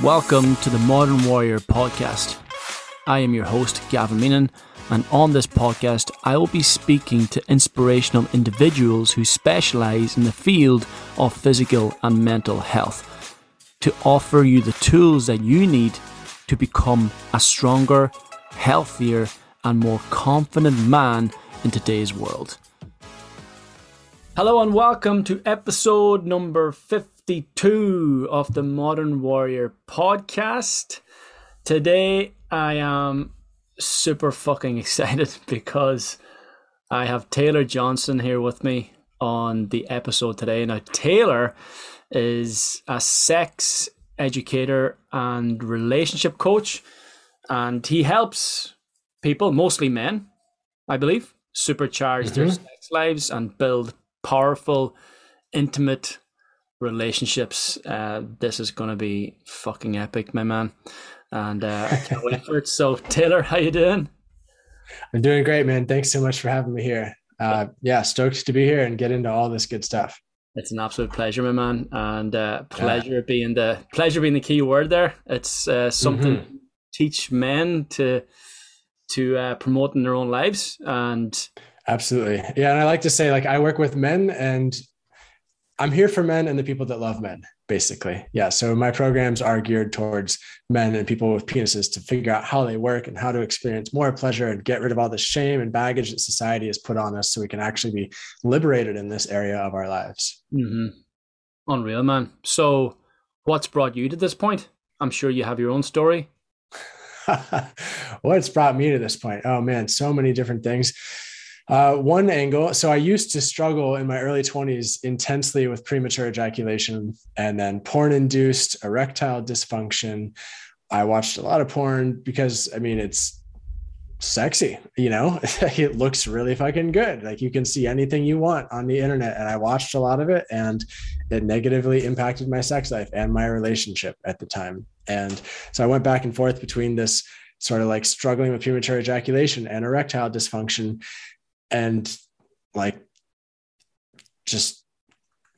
Welcome to the Modern Warrior podcast. I am your host, Gavin Meenan, and on this podcast, I will be speaking to inspirational individuals who specialize in the field of physical and mental health to offer you the tools that you need to become a stronger, healthier, and more confident man in today's world. Hello, and welcome to episode number 52 of the Modern Warrior podcast. Today, I am super fucking excited because I have Taylor Johnson here with me on the episode today. Now, Taylor is a sex educator and relationship coach, and he helps people, mostly men, I believe, supercharge mm-hmm. their sex lives and build powerful, intimate relationships. Uh, this is going to be fucking epic, my man. And uh, I can't wait for it. So, Taylor, how you doing? I'm doing great, man. Thanks so much for having me here. Uh, yeah, stoked to be here and get into all this good stuff. It's an absolute pleasure, my man, and uh, pleasure yeah. being the pleasure being the key word there. It's uh, something mm-hmm. teach men to to uh, promote in their own lives, and absolutely, yeah. And I like to say, like, I work with men, and I'm here for men and the people that love men, basically. Yeah. So my programs are geared towards men and people with penises to figure out how they work and how to experience more pleasure and get rid of all the shame and baggage that society has put on us so we can actually be liberated in this area of our lives. Mm-hmm. Unreal, man. So, what's brought you to this point? I'm sure you have your own story. what's brought me to this point? Oh, man, so many different things. Uh, one angle, so I used to struggle in my early 20s intensely with premature ejaculation and then porn induced erectile dysfunction. I watched a lot of porn because, I mean, it's sexy, you know, it looks really fucking good. Like you can see anything you want on the internet. And I watched a lot of it and it negatively impacted my sex life and my relationship at the time. And so I went back and forth between this sort of like struggling with premature ejaculation and erectile dysfunction and like just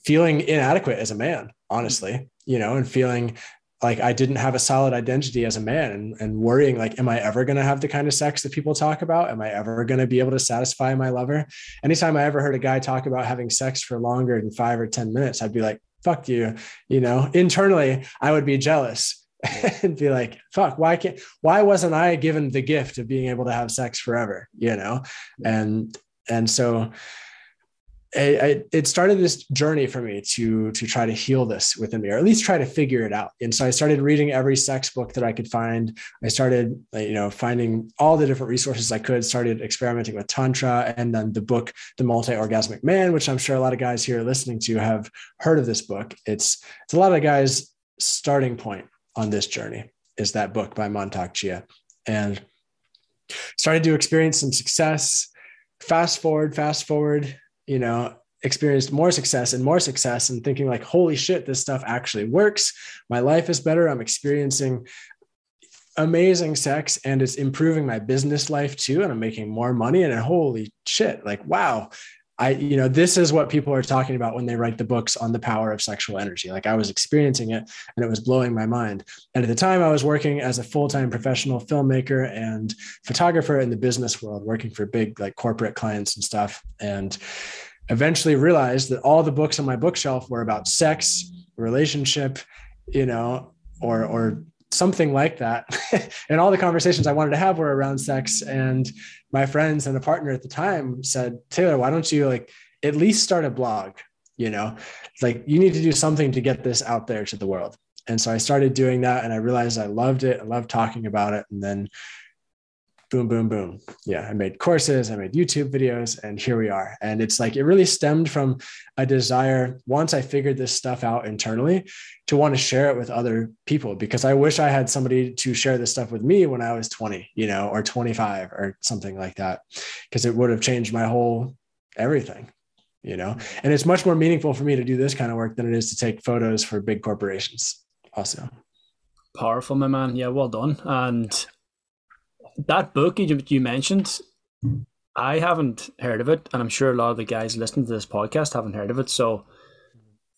feeling inadequate as a man, honestly, you know, and feeling like I didn't have a solid identity as a man and, and worrying like, am I ever going to have the kind of sex that people talk about? Am I ever going to be able to satisfy my lover? Anytime I ever heard a guy talk about having sex for longer than five or 10 minutes, I'd be like, fuck you. You know, internally, I would be jealous and be like, fuck, why can't, why wasn't I given the gift of being able to have sex forever? You know? And and so I, I, it started this journey for me to to try to heal this within me, or at least try to figure it out. And so I started reading every sex book that I could find. I started, you know, finding all the different resources I could. Started experimenting with tantra, and then the book, The Multi-Orgasmic Man, which I'm sure a lot of guys here listening to have heard of this book. It's it's a lot of guys' starting point on this journey is that book by Mantak Chia, and started to experience some success fast forward, fast forward, you know, experienced more success and more success and thinking like, holy shit, this stuff actually works. My life is better. I'm experiencing amazing sex and it's improving my business life too. And I'm making more money. And holy shit, like, wow, I, you know, this is what people are talking about when they write the books on the power of sexual energy. Like I was experiencing it and it was blowing my mind. And at the time, I was working as a full time professional filmmaker and photographer in the business world, working for big like corporate clients and stuff. And eventually realized that all the books on my bookshelf were about sex, relationship, you know, or, or something like that. and all the conversations I wanted to have were around sex. And my friends and a partner at the time said, Taylor, why don't you like at least start a blog? You know, like you need to do something to get this out there to the world. And so I started doing that and I realized I loved it. I loved talking about it. And then boom, boom, boom. Yeah, I made courses, I made YouTube videos, and here we are. And it's like it really stemmed from a desire, once I figured this stuff out internally, to want to share it with other people because I wish I had somebody to share this stuff with me when I was 20, you know, or 25 or something like that, because it would have changed my whole everything. You know, and it's much more meaningful for me to do this kind of work than it is to take photos for big corporations. Also, powerful, my man. Yeah, well done. And that book you, you mentioned, I haven't heard of it, and I'm sure a lot of the guys listening to this podcast haven't heard of it. So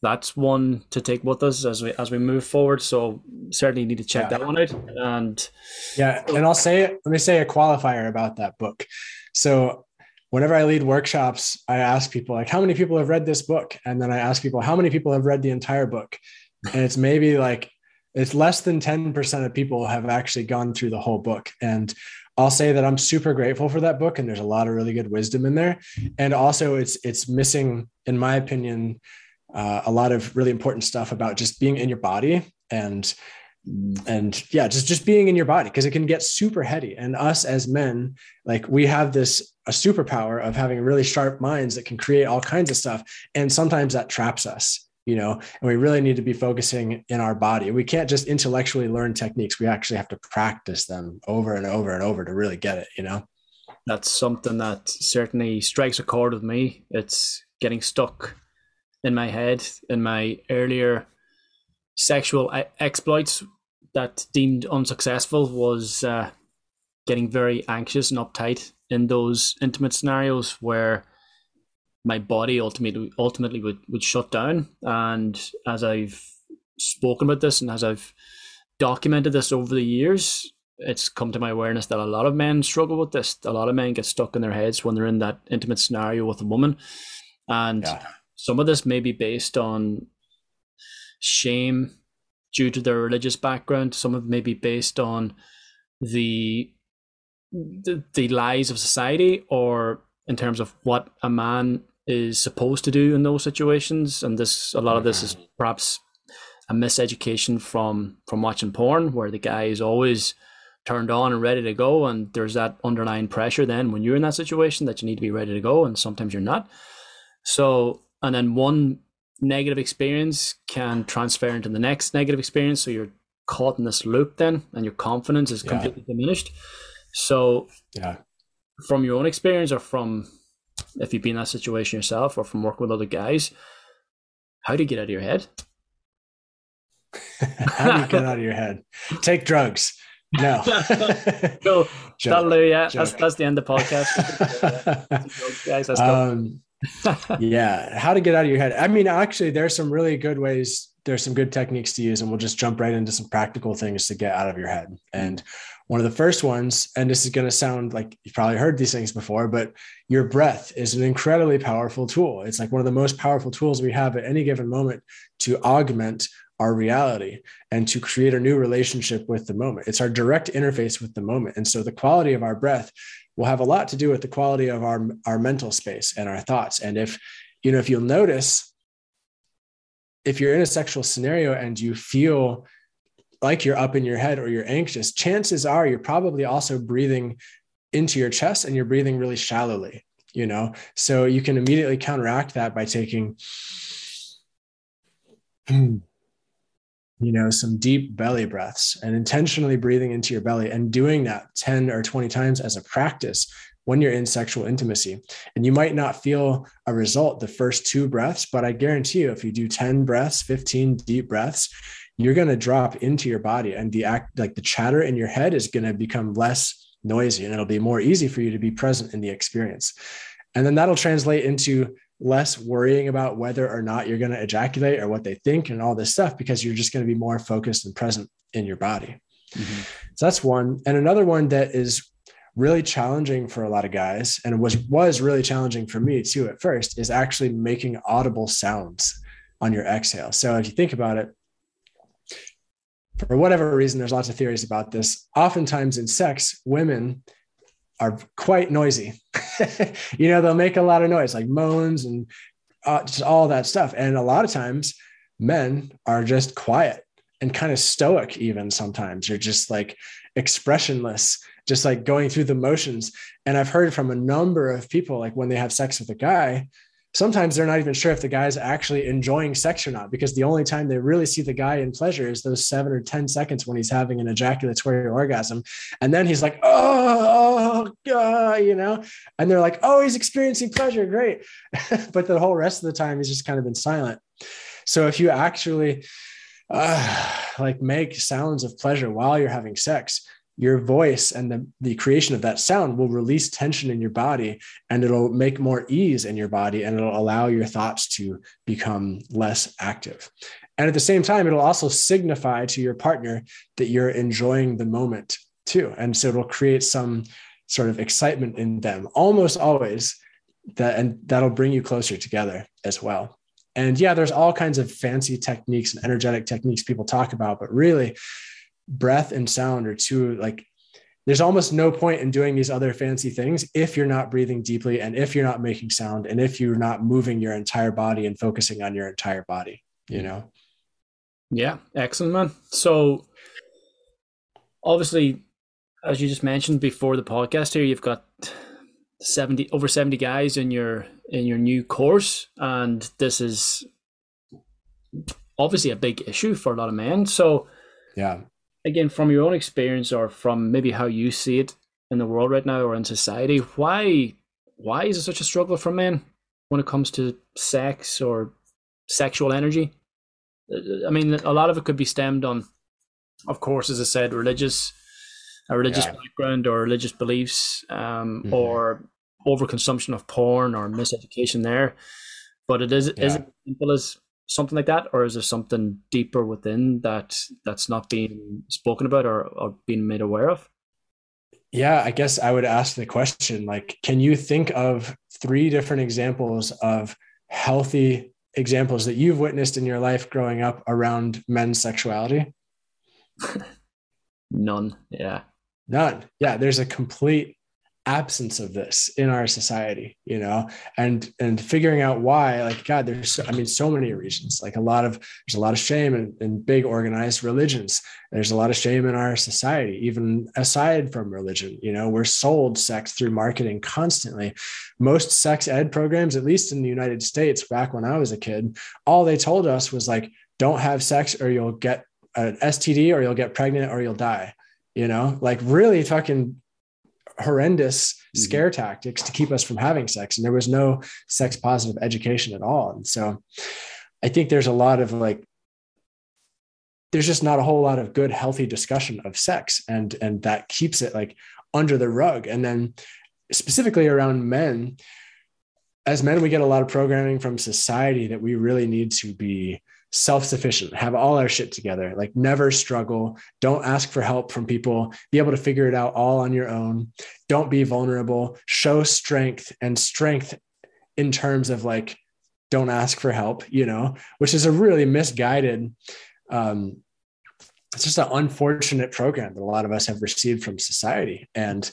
that's one to take with us as we as we move forward. So certainly need to check yeah. that one out. And yeah, and I'll say let me say a qualifier about that book. So whenever I lead workshops, I ask people like, how many people have read this book? And then I ask people, how many people have read the entire book? And it's maybe like it's less than 10% of people have actually gone through the whole book. And I'll say that I'm super grateful for that book and there's a lot of really good wisdom in there. And also it's it's missing, in my opinion, uh, a lot of really important stuff about just being in your body and and yeah just just being in your body because it can get super heady and us as men like we have this a superpower of having really sharp minds that can create all kinds of stuff and sometimes that traps us you know and we really need to be focusing in our body. We can't just intellectually learn techniques we actually have to practice them over and over and over to really get it you know? That's something that certainly strikes a chord with me. It's getting stuck in my head in my earlier sexual exploits that deemed unsuccessful was uh, getting very anxious and uptight in those intimate scenarios where my body ultimately ultimately would, would shut down. And as I've spoken about this and as I've documented this over the years, it's come to my awareness that a lot of men struggle with this. A lot of men get stuck in their heads when they're in that intimate scenario with a woman. And yeah. some of this may be based on shame due to their religious background. Some of it may be based on the, the the lies of society, or in terms of what a man is supposed to do in those situations. And this, a lot of this is perhaps a miseducation from from watching porn, where the guy is always turned on and ready to go, and there's that underlying pressure then when you're in that situation that you need to be ready to go, and sometimes you're not. So, and then one negative experience can transfer into the next negative experience. So you're caught in this loop then, and your confidence is completely yeah. diminished. So, yeah, from your own experience, or from if you've been in that situation yourself, or from working with other guys, how do you get out of your head? how do you get out of your head? Take drugs. No. cool. That'll. Yeah, that's that's the end of the podcast. guys, let's. Um, yeah, how to get out of your head. I mean, actually, there's some really good ways. There's some good techniques to use, and we'll just jump right into some practical things to get out of your head. And one of the first ones, and this is going to sound like you've probably heard these things before, but your breath is an incredibly powerful tool. It's like one of the most powerful tools we have at any given moment to augment our reality and to create a new relationship with the moment. It's our direct interface with the moment. And so the quality of our breath will have a lot to do with the quality of our, our mental space and our thoughts. And if, you know, if you'll notice, if you're in a sexual scenario and you feel like you're up in your head or you're anxious, chances are you're probably also breathing into your chest and you're breathing really shallowly, you know? So you can immediately counteract that by taking you know, some deep belly breaths and intentionally breathing into your belly and doing that 10 or 20 times as a practice when you're in sexual intimacy. And you might not feel a result the first two breaths, but I guarantee you, if you do 10 breaths, 15 deep breaths, you're going to drop into your body and the act like the chatter in your head is going to become less noisy and it'll be more easy for you to be present in the experience. And then that'll translate into less worrying about whether or not you're going to ejaculate or what they think and all this stuff because you're just going to be more focused and present in your body. Mm-hmm. So that's one. And another one that is really challenging for a lot of guys and was was really challenging for me too at first is actually making audible sounds on your exhale. So if you think about it, for whatever reason, there's lots of theories about this. Oftentimes in sex, women are quite noisy. you know, they'll make a lot of noise, like moans and uh, just all that stuff. And a lot of times, men are just quiet and kind of stoic, even sometimes. You're just like expressionless, just like going through the motions. And I've heard from a number of people, like when they have sex with a guy, sometimes they're not even sure if the guy's actually enjoying sex or not because the only time they really see the guy in pleasure is those seven or ten seconds when he's having an ejaculatory orgasm. And then he's like oh, God, you know? And they're like oh he's experiencing pleasure. Great. But the whole rest of the time he's just kind of been silent. So if you actually uh, like make sounds of pleasure while you're having sex your voice and the, the creation of that sound will release tension in your body and it'll make more ease in your body and it'll allow your thoughts to become less active And at the same time, it'll also signify to your partner that you're enjoying the moment too. And so it'll create some sort of excitement in them almost always that and that'll bring you closer together as well. And yeah, there's all kinds of fancy techniques and energetic techniques people talk about, but really breath and sound are two like there's almost no point in doing these other fancy things if you're not breathing deeply and if you're not making sound and if you're not moving your entire body and focusing on your entire body, you know. Yeah, excellent man. So obviously as you just mentioned before the podcast here, you've got 70 over 70 guys in your in your new course and this is obviously a big issue for a lot of men so yeah again from your own experience or from maybe how you see it in the world right now or in society why why is it such a struggle for men when it comes to sex or sexual energy i mean a lot of it could be stemmed on of course as i said religious a religious yeah. background or religious beliefs um, mm-hmm. or overconsumption of porn or miseducation there. But it is yeah. is it simple as something like that, or is there something deeper within that that's not being spoken about or, or being made aware of? Yeah, I guess I would ask the question like, can you think of three different examples of healthy examples that you've witnessed in your life growing up around men's sexuality? None. Yeah. None. Yeah, there's a complete absence of this in our society, you know, and and figuring out why, like God, there's so, I mean, so many reasons. Like a lot of there's a lot of shame in, in big organized religions. There's a lot of shame in our society, even aside from religion. You know, we're sold sex through marketing constantly. Most sex ed programs, at least in the United States, back when I was a kid, all they told us was like, don't have sex or you'll get an STD or you'll get pregnant or you'll die you know, like really fucking horrendous mm-hmm. scare tactics to keep us from having sex. And there was no sex positive education at all. And so I think there's a lot of like, there's just not a whole lot of good, healthy discussion of sex. And, and that keeps it like under the rug. And then specifically around men, as men, we get a lot of programming from society that we really need to be self-sufficient have all our shit together like never struggle. Don't ask for help from people. Be able to figure it out all on your own. Don't be vulnerable. Show strength and strength in terms of like don't ask for help you know which is a really misguided um it's just an unfortunate program that a lot of us have received from society. And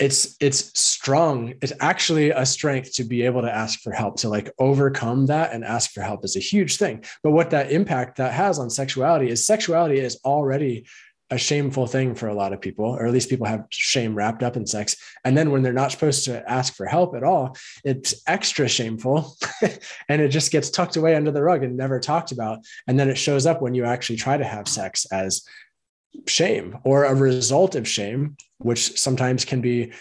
it's it's strong. It's actually a strength to be able to ask for help to like overcome that and ask for help is a huge thing. But what that impact that has on sexuality is sexuality is already a shameful thing for a lot of people or at least people have shame wrapped up in sex. And then when they're not supposed to ask for help at all it's extra shameful and it just gets tucked away under the rug and never talked about. And then it shows up when you actually try to have sex as shame or a result of shame, which sometimes can be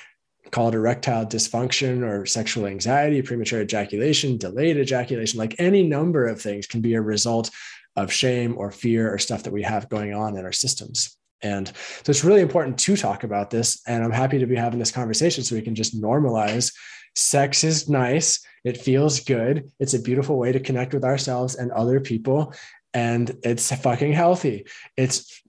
called erectile dysfunction or sexual anxiety, premature ejaculation, delayed ejaculation, like any number of things can be a result of shame or fear or stuff that we have going on in our systems. And so it's really important to talk about this. And I'm happy to be having this conversation so we can just normalize sex is nice. It feels good. It's a beautiful way to connect with ourselves and other people. And it's fucking healthy. It's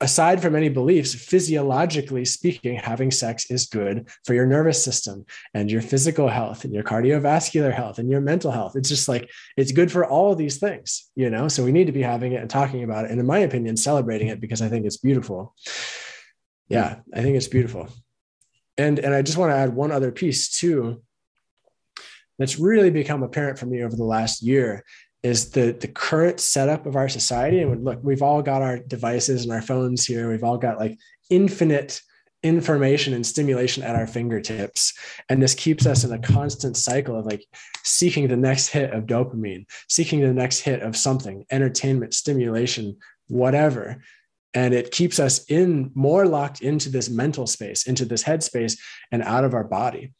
aside from any beliefs, physiologically speaking, having sex is good for your nervous system and your physical health and your cardiovascular health and your mental health. It's just like it's good for all of these things, you know? So we need to be having it and talking about it. And in my opinion, celebrating it because I think it's beautiful. Yeah, I think it's beautiful. And, and I just want to add one other piece too that's really become apparent for me over the last year is the the current setup of our society. And look we've all got our devices and our phones here. We've all got like infinite information and stimulation at our fingertips. And this keeps us in a constant cycle of like seeking the next hit of dopamine seeking the next hit of something entertainment stimulation whatever. And it keeps us in more locked into this mental space into this headspace and out of our body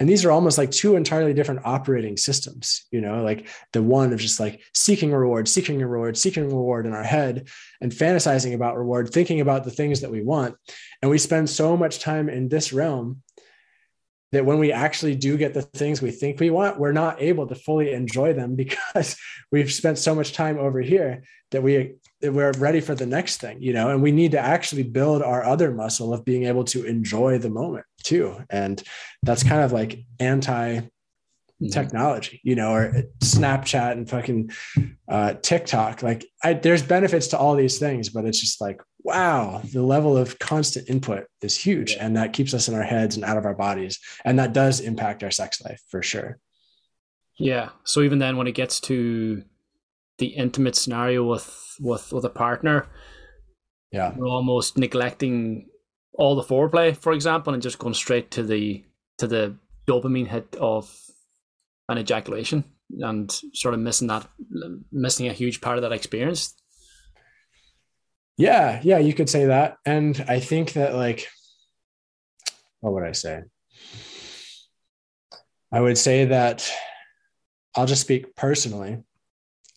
and these are almost like two entirely different operating systems you know like the one of just like seeking reward seeking reward seeking reward in our head and fantasizing about reward thinking about the things that we want. And we spend so much time in this realm that when we actually do get the things we think we want, we're not able to fully enjoy them because we've spent so much time over here that we we're ready for the next thing, you know, and we need to actually build our other muscle of being able to enjoy the moment too. And that's kind of like anti mm-hmm. technology, you know, or Snapchat and fucking uh, TikTok. Like, I, there's benefits to all these things, but it's just like, wow, the level of constant input is huge, and that keeps us in our heads and out of our bodies, and that does impact our sex life for sure. Yeah. So even then, when it gets to the intimate scenario with with with a partner, yeah, we're almost neglecting all the foreplay, for example, and just going straight to the to the dopamine hit of an ejaculation and sort of missing that missing a huge part of that experience. Yeah yeah you could say that. And i think that like what would i say? I would say that i'll just speak personally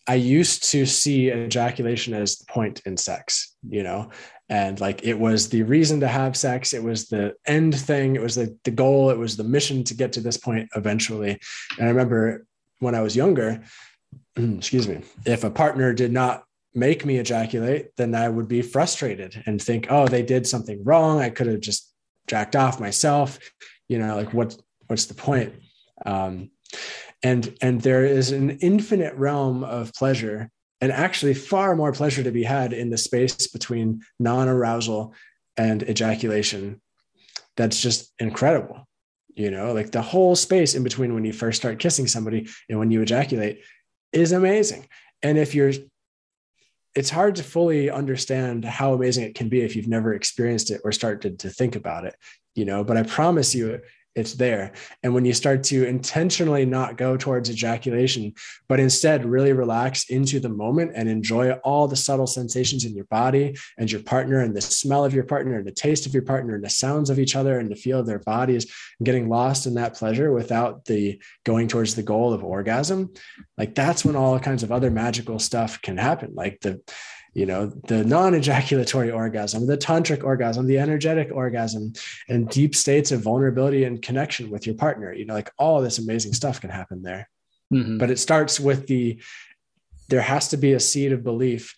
i used to see ejaculation as the point in sex you know? And like it was the reason to have sex. It was the end thing. It was the, the goal. It was the mission to get to this point eventually. And i remember when i was younger excuse me if a partner did not make me ejaculate then i would be frustrated and think oh they did something wrong. I could have just jacked off myself. You know like what what's the point? Um, and and there is an infinite realm of pleasure and actually far more pleasure to be had in the space between non-arousal and ejaculation. That's just incredible you know like the whole space in between when you first start kissing somebody and when you ejaculate is amazing. And if you're it's hard to fully understand how amazing it can be if you've never experienced it or started to think about it you know but i promise you it's there. And when you start to intentionally not go towards ejaculation, but instead really relax into the moment and enjoy all the subtle sensations in your body and your partner and the smell of your partner and the taste of your partner and the sounds of each other and the feel of their bodies and getting lost in that pleasure without the going towards the goal of orgasm, like that's when all kinds of other magical stuff can happen. Like the you know the non-ejaculatory orgasm the tantric orgasm the energetic orgasm and deep states of vulnerability and connection with your partner. You know like all this amazing stuff can happen there. Mm-hmm. but it starts with the there has to be a seed of belief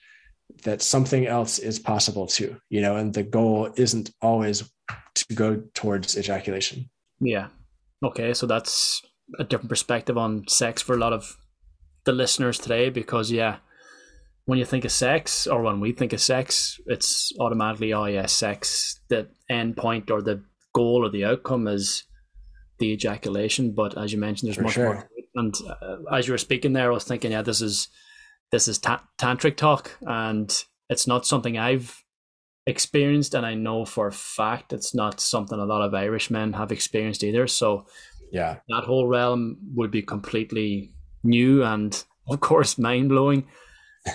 that something else is possible too you know and the goal isn't always to go towards ejaculation. Yeah. Okay so that's a different perspective on sex for a lot of the listeners today because yeah when you think of sex, or when we think of sex, it's automatically, oh yeah, sex. The end point or the goal or the outcome is the ejaculation. But as you mentioned, there's For much sure. more. And uh, as you were speaking there, I was thinking, yeah, this is this is ta- tantric talk, and it's not something I've experienced, and I know for a fact it's not something a lot of Irish men have experienced either. So, yeah, that whole realm would be completely new and, of course, mind blowing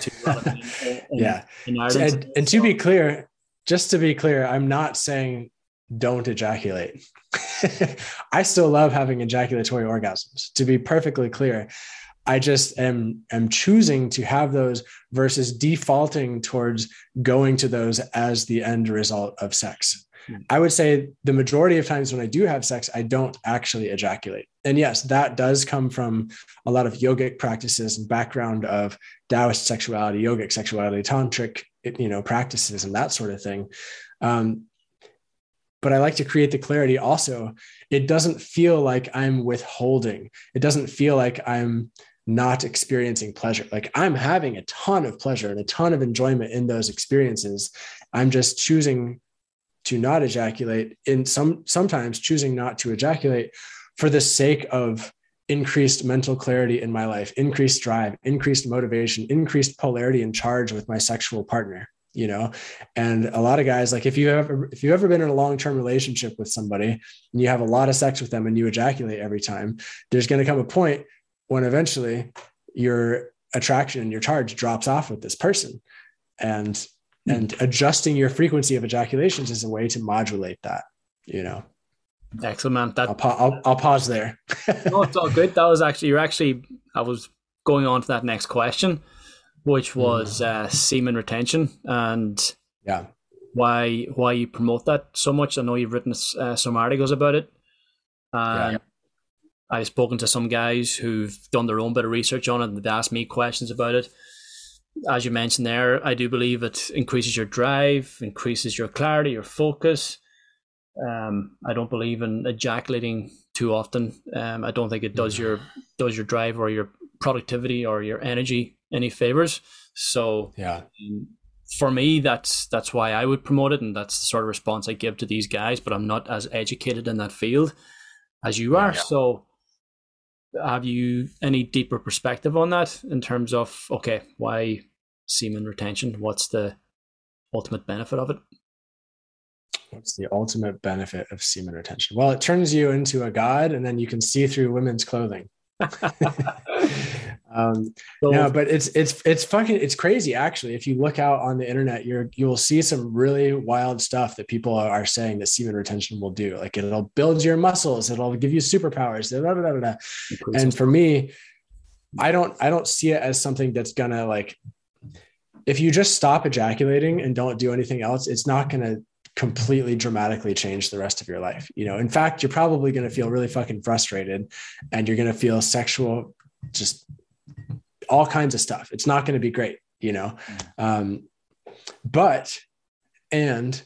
to yeah. And, and to be clear, just to be clear, I'm not saying don't ejaculate. I still love having ejaculatory orgasms. To be perfectly clear, I just am am choosing to have those versus defaulting towards going to those as the end result of sex. I would say the majority of times when I do have sex, I don't actually ejaculate. And yes, that does come from a lot of yogic practices and background of Taoist sexuality, yogic sexuality, tantric, you know, practices and that sort of thing. Um, but I like to create the clarity also. It doesn't feel like I'm withholding. It doesn't feel like I'm not experiencing pleasure. Like I'm having a ton of pleasure and a ton of enjoyment in those experiences. I'm just choosing to not ejaculate in some sometimes choosing not to ejaculate for the sake of increased mental clarity in my life increased drive increased motivation increased polarity and charge with my sexual partner you know? And a lot of guys like if you ever if you've ever been in a long-term relationship with somebody and you have a lot of sex with them and you ejaculate every time there's going to come a point when eventually your attraction and your charge drops off with this person. And and adjusting your frequency of ejaculations is a way to modulate that you know excellent man that i'll, pa- I'll, I'll pause there no it's all good that was actually you're actually i was going on to that next question which mm. was mm. uh, semen retention and yeah why why you promote that so much i know you've written uh, some articles about it And yeah. I've spoken to some guys who've done their own bit of research on it and they've asked me questions about it. As you mentioned there, I do believe it increases your drive, increases your clarity, your focus. Um, I don't believe in ejaculating too often. Um, I don't think it does your does your drive or your productivity or your energy any favors. So yeah, um, for me, that's that's why I would promote it, and that's the sort of response I give to these guys. But I'm not as educated in that field as you are. Yeah. So have you any deeper perspective on that in terms of okay, why semen retention? What's the ultimate benefit of it? What's the ultimate benefit of semen retention? Well, it turns you into a god, and then you can see through women's clothing. um, so, no, but it's it's it's fucking it's crazy actually. If you look out on the internet, you're you will see some really wild stuff that people are saying that semen retention will do. Like it'll build your muscles, it'll give you superpowers. And for me, I don't I don't see it as something that's gonna like. If you just stop ejaculating and don't do anything else, it's not gonna completely dramatically change the rest of your life. You know, in fact, you're probably going to feel really fucking frustrated and you're going to feel sexual, just all kinds of stuff. It's not going to be great, you know. Um, but, and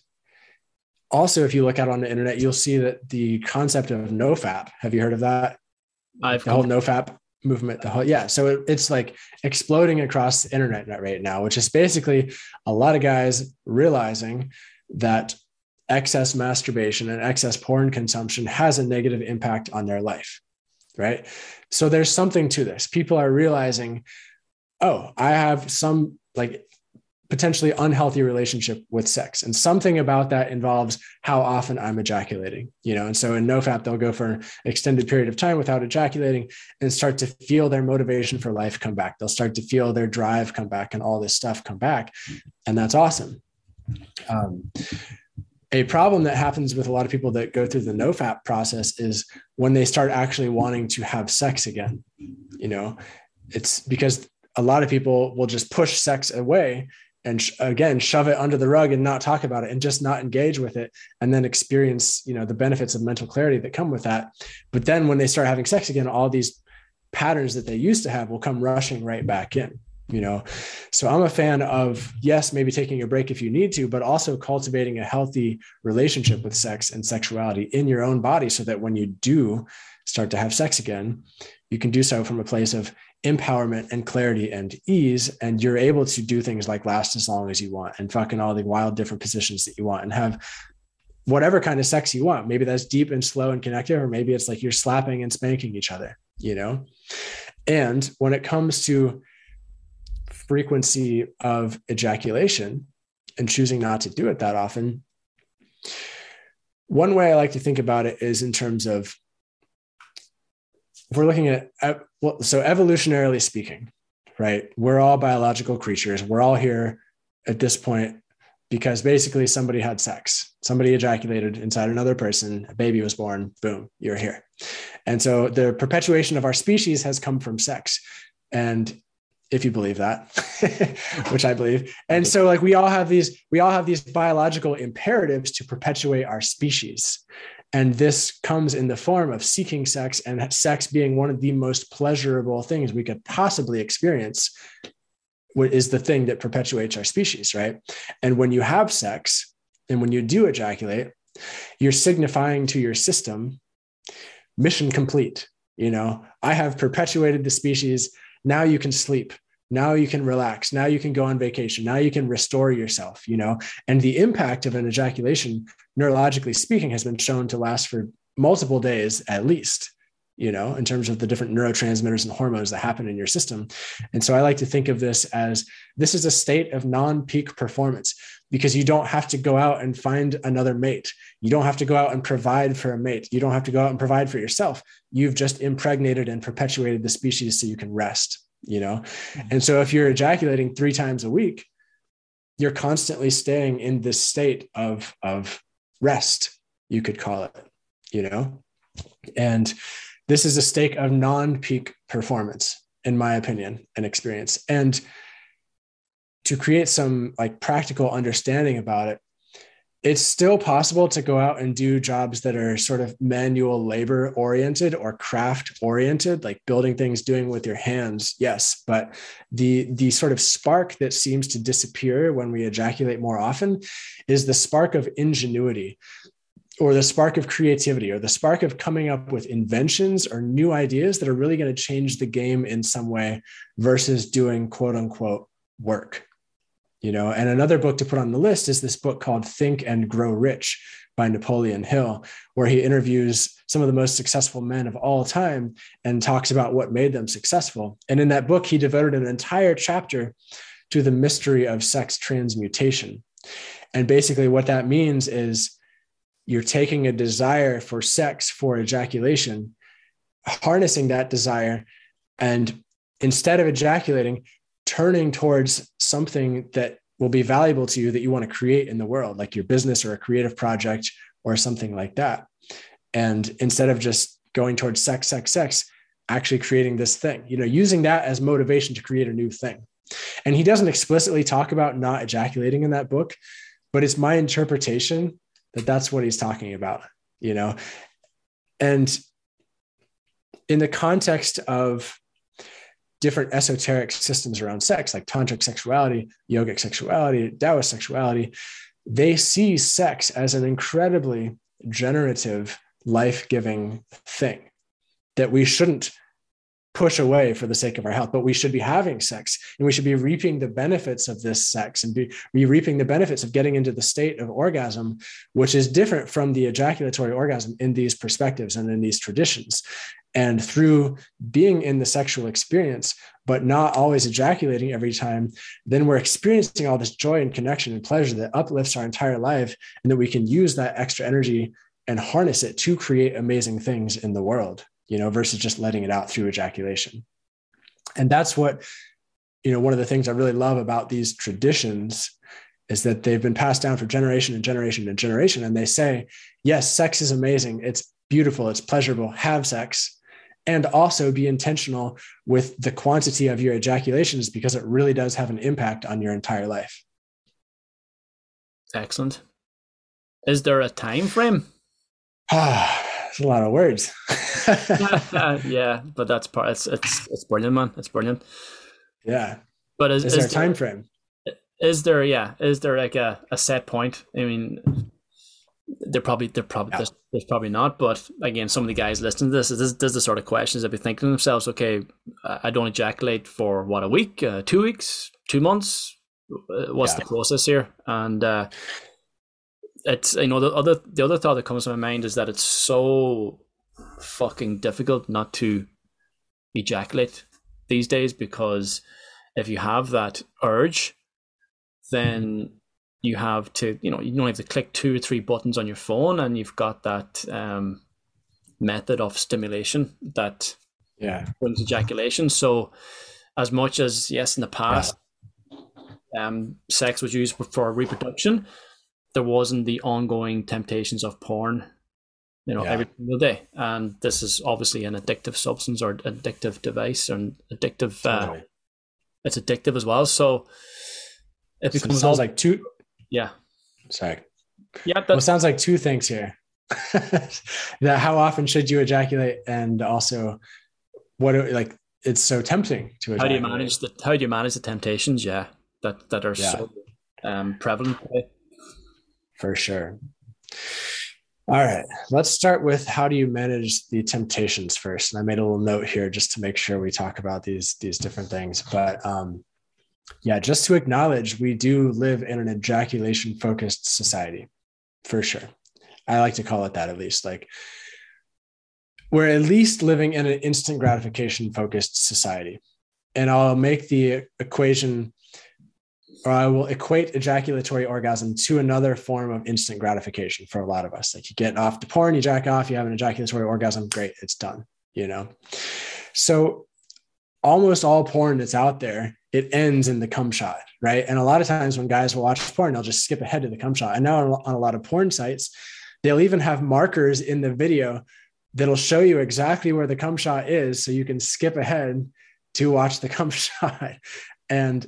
also, if you look out on the internet, you'll see that the concept of nofap, have you heard of that? I've the whole nofap movement the whole yeah so it, it's like exploding across the internet right now which is basically a lot of guys realizing that excess masturbation and excess porn consumption has a negative impact on their life right? So there's something to this. People are realizing oh i have some like potentially unhealthy relationship with sex. And something about that involves how often i'm ejaculating you know? And so in nofap they'll go for an extended period of time without ejaculating and start to feel their motivation for life come back. They'll start to feel their drive come back and all this stuff come back. And that's awesome. Um, a problem that happens with a lot of people that go through the nofap process is when they start actually wanting to have sex again you know? It's because a lot of people will just push sex away and sh- again shove it under the rug and not talk about it and just not engage with it and then experience you know the benefits of mental clarity that come with that. But then when they start having sex again all these patterns that they used to have will come rushing right back in you know? So i'm a fan of yes maybe taking a break if you need to but also cultivating a healthy relationship with sex and sexuality in your own body so that when you do start to have sex again you can do so from a place of empowerment and clarity and ease and you're able to do things like last as long as you want and fucking all the wild different positions that you want and have whatever kind of sex you want. Maybe that's deep and slow and connected or maybe it's like you're slapping and spanking each other you know? And when it comes to frequency of ejaculation and choosing not to do it that often, one way I like to think about it is in terms of if we're looking at, well, so evolutionarily speaking, right? We're all biological creatures. We're all here at this point because basically somebody had sex, somebody ejaculated inside another person, a baby was born, boom, you're here. And so the perpetuation of our species has come from sex. And if you believe that which i believe. And so like we all have these we all have these biological imperatives to perpetuate our species. And this comes in the form of seeking sex and sex being one of the most pleasurable things we could possibly experience is the thing that perpetuates our species right? And when you have sex and when you do ejaculate you're signifying to your system mission complete. You know i have perpetuated the species now you can sleep. Now you can relax. Now you can go on vacation. Now you can restore yourself you know? And the impact of an ejaculation neurologically speaking has been shown to last for multiple days at least you know in terms of the different neurotransmitters and hormones that happen in your system. And so i like to think of this as this is a state of non-peak performance because you don't have to go out and find another mate. You don't have to go out and provide for a mate. You don't have to go out and provide for yourself. You've just impregnated and perpetuated the species so you can rest you know? Mm-hmm. and so if you're ejaculating three times a week you're constantly staying in this state of of rest you could call it you know? And this is a stake of non-peak performance in my opinion and experience. And to create some like practical understanding about it it's still possible to go out and do jobs that are sort of manual labor oriented or craft oriented like building things doing with your hands yes. But the the sort of spark that seems to disappear when we ejaculate more often is the spark of ingenuity or the spark of creativity or the spark of coming up with inventions or new ideas that are really going to change the game in some way versus doing quote unquote work. You know and another book to put on the list is this book called think and grow rich by napoleon hill where he interviews some of the most successful men of all time and talks about what made them successful. And in that book he devoted an entire chapter to the mystery of sex transmutation. And basically what that means is you're taking a desire for sex for ejaculation harnessing that desire and instead of ejaculating turning towards something that will be valuable to you that you want to create in the world, like your business or a creative project or something like that. And instead of just going towards sex, sex, sex, actually creating this thing, you know, using that as motivation to create a new thing. And he doesn't explicitly talk about not ejaculating in that book, but it's my interpretation that that's what he's talking about, you know. And in the context of different esoteric systems around sex, like tantric sexuality, yogic sexuality, Taoist sexuality, they see sex as an incredibly generative, life giving thing that we shouldn't push away for the sake of our health, but we should be having sex and we should be reaping the benefits of this sex and be, be reaping the benefits of getting into the state of orgasm, which is different from the ejaculatory orgasm in these perspectives and in these traditions. And through being in the sexual experience, but not always ejaculating every time, then we're experiencing all this joy and connection and pleasure that uplifts our entire life, and that we can use that extra energy and harness it to create amazing things in the world, you know, versus just letting it out through ejaculation. And that's what, you know, one of the things I really love about these traditions is that they've been passed down for generation and generation and generation. And they say, yes, sex is amazing. It's beautiful. It's pleasurable. Have sex and also be intentional with the quantity of your ejaculations because it really does have an impact on your entire life. Excellent. Is there a time frame? It's a lot of words. yeah, but that's part. It's it's it's brilliant, man. It's brilliant. Yeah. But is, is, is there a time frame? Is there? Yeah. Is there like a, a set point? I mean, they're probably they're probably there's, there's, probably not but again some of the guys listening to this is this, is the sort of questions they'll be thinking to themselves okay i don't ejaculate for what a week uh, two weeks two months uh, what's yeah. the process here and uh, it's you know the other the other thought that comes to my mind is that it's so fucking difficult not to ejaculate these days because if you have that urge then you have to, you know, you don't have to click two or three buttons on your phone, and you've got that um, method of stimulation that yeah brings ejaculation. So, as much as yes, in the past, yeah. um, sex was used for reproduction, there wasn't the ongoing temptations of porn, you know, yeah. every single day. And this is obviously an addictive substance or addictive device or addictive. Uh, it's addictive as well. So it becomes so it sounds like two yeah. Sorry. Yeah. Well, sounds like two things here. that how often should you ejaculate, and also what like it's so tempting to. Ejaculate. How do you manage the How do you manage the temptations? Yeah, that that are yeah. so um, prevalent today. For sure. All right, let's start with how do you manage the temptations first. And I made a little note here just to make sure we talk about these these different things. But um, yeah, just to acknowledge we do live in an ejaculation focused society for sure. I like to call it that at least. Like we're at least living in an instant gratification focused society. And I'll make the equation or I will equate ejaculatory orgasm to another form of instant gratification for a lot of us. Like you get off to porn, you jack off, you have an ejaculatory orgasm, great, it's done, you know? So almost all porn that's out there it ends in the cum shot, right? And a lot of times when guys will watch porn, they'll just skip ahead to the cum shot. And now on a lot of porn sites, they'll even have markers in the video that'll show you exactly where the cum shot is, so you can skip ahead to watch the cum shot. And